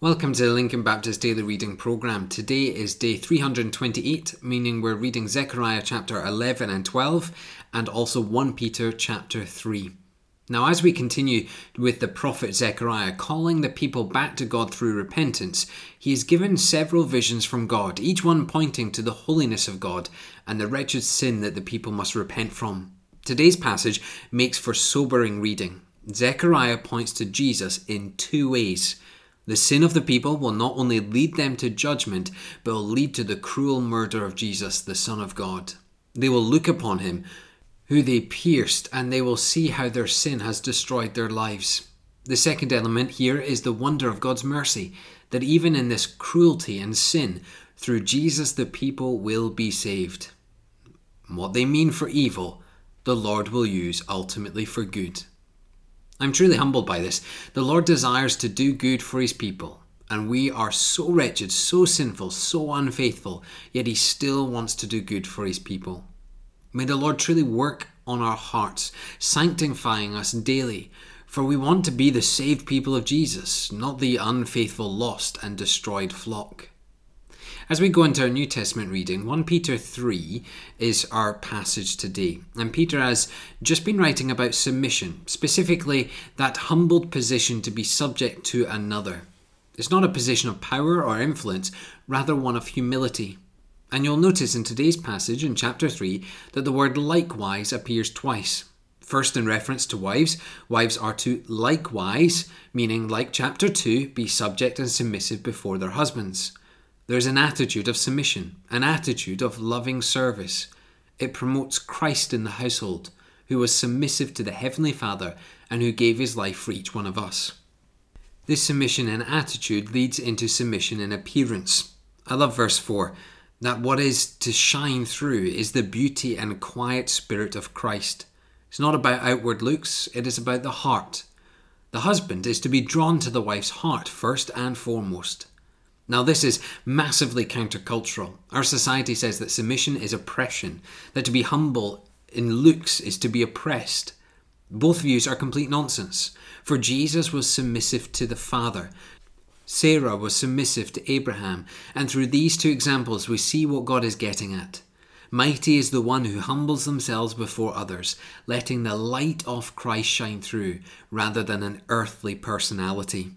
Welcome to the Lincoln Baptist Daily Reading Program. Today is day 328, meaning we're reading Zechariah chapter 11 and 12 and also 1 Peter chapter 3. Now, as we continue with the prophet Zechariah calling the people back to God through repentance, he is given several visions from God, each one pointing to the holiness of God and the wretched sin that the people must repent from. Today's passage makes for sobering reading. Zechariah points to Jesus in two ways. The sin of the people will not only lead them to judgment, but will lead to the cruel murder of Jesus, the Son of God. They will look upon him, who they pierced, and they will see how their sin has destroyed their lives. The second element here is the wonder of God's mercy, that even in this cruelty and sin, through Jesus the people will be saved. What they mean for evil, the Lord will use ultimately for good. I'm truly humbled by this. The Lord desires to do good for his people, and we are so wretched, so sinful, so unfaithful, yet he still wants to do good for his people. May the Lord truly work on our hearts, sanctifying us daily, for we want to be the saved people of Jesus, not the unfaithful, lost, and destroyed flock. As we go into our New Testament reading, 1 Peter 3 is our passage today. And Peter has just been writing about submission, specifically that humbled position to be subject to another. It's not a position of power or influence, rather one of humility. And you'll notice in today's passage in chapter 3 that the word likewise appears twice. First, in reference to wives, wives are to likewise, meaning like chapter 2, be subject and submissive before their husbands. There's an attitude of submission, an attitude of loving service. It promotes Christ in the household, who was submissive to the Heavenly Father and who gave his life for each one of us. This submission and attitude leads into submission in appearance. I love verse 4 that what is to shine through is the beauty and quiet spirit of Christ. It's not about outward looks, it is about the heart. The husband is to be drawn to the wife's heart first and foremost. Now, this is massively countercultural. Our society says that submission is oppression, that to be humble in looks is to be oppressed. Both views are complete nonsense, for Jesus was submissive to the Father. Sarah was submissive to Abraham, and through these two examples, we see what God is getting at. Mighty is the one who humbles themselves before others, letting the light of Christ shine through, rather than an earthly personality.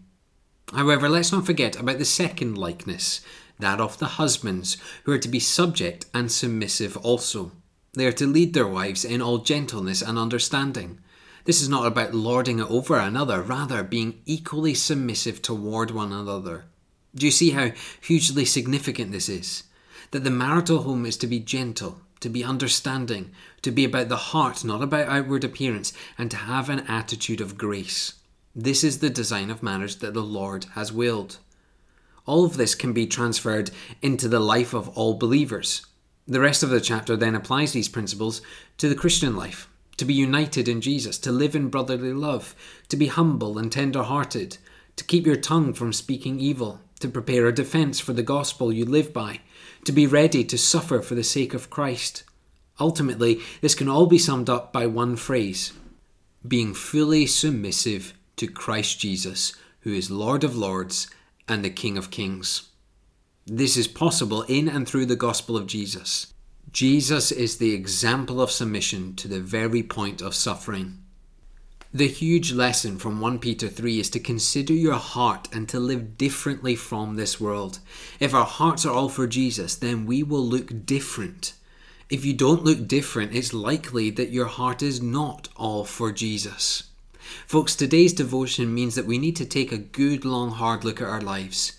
However, let's not forget about the second likeness, that of the husbands, who are to be subject and submissive also. They are to lead their wives in all gentleness and understanding. This is not about lording it over another, rather, being equally submissive toward one another. Do you see how hugely significant this is? That the marital home is to be gentle, to be understanding, to be about the heart, not about outward appearance, and to have an attitude of grace. This is the design of marriage that the Lord has willed. All of this can be transferred into the life of all believers. The rest of the chapter then applies these principles to the Christian life to be united in Jesus, to live in brotherly love, to be humble and tender hearted, to keep your tongue from speaking evil, to prepare a defence for the gospel you live by, to be ready to suffer for the sake of Christ. Ultimately, this can all be summed up by one phrase being fully submissive to Christ Jesus, who is Lord of Lords and the King of Kings. This is possible in and through the gospel of Jesus. Jesus is the example of submission to the very point of suffering. The huge lesson from 1 Peter 3 is to consider your heart and to live differently from this world. If our hearts are all for Jesus, then we will look different. If you don't look different, it's likely that your heart is not all for Jesus. Folks, today's devotion means that we need to take a good, long, hard look at our lives.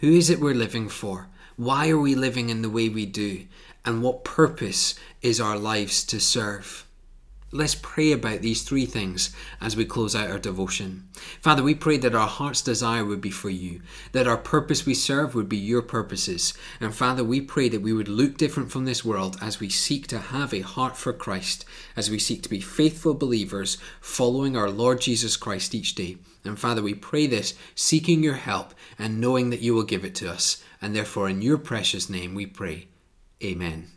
Who is it we're living for? Why are we living in the way we do? And what purpose is our lives to serve? Let's pray about these three things as we close out our devotion. Father, we pray that our heart's desire would be for you, that our purpose we serve would be your purposes. And Father, we pray that we would look different from this world as we seek to have a heart for Christ, as we seek to be faithful believers following our Lord Jesus Christ each day. And Father, we pray this seeking your help and knowing that you will give it to us. And therefore, in your precious name we pray. Amen.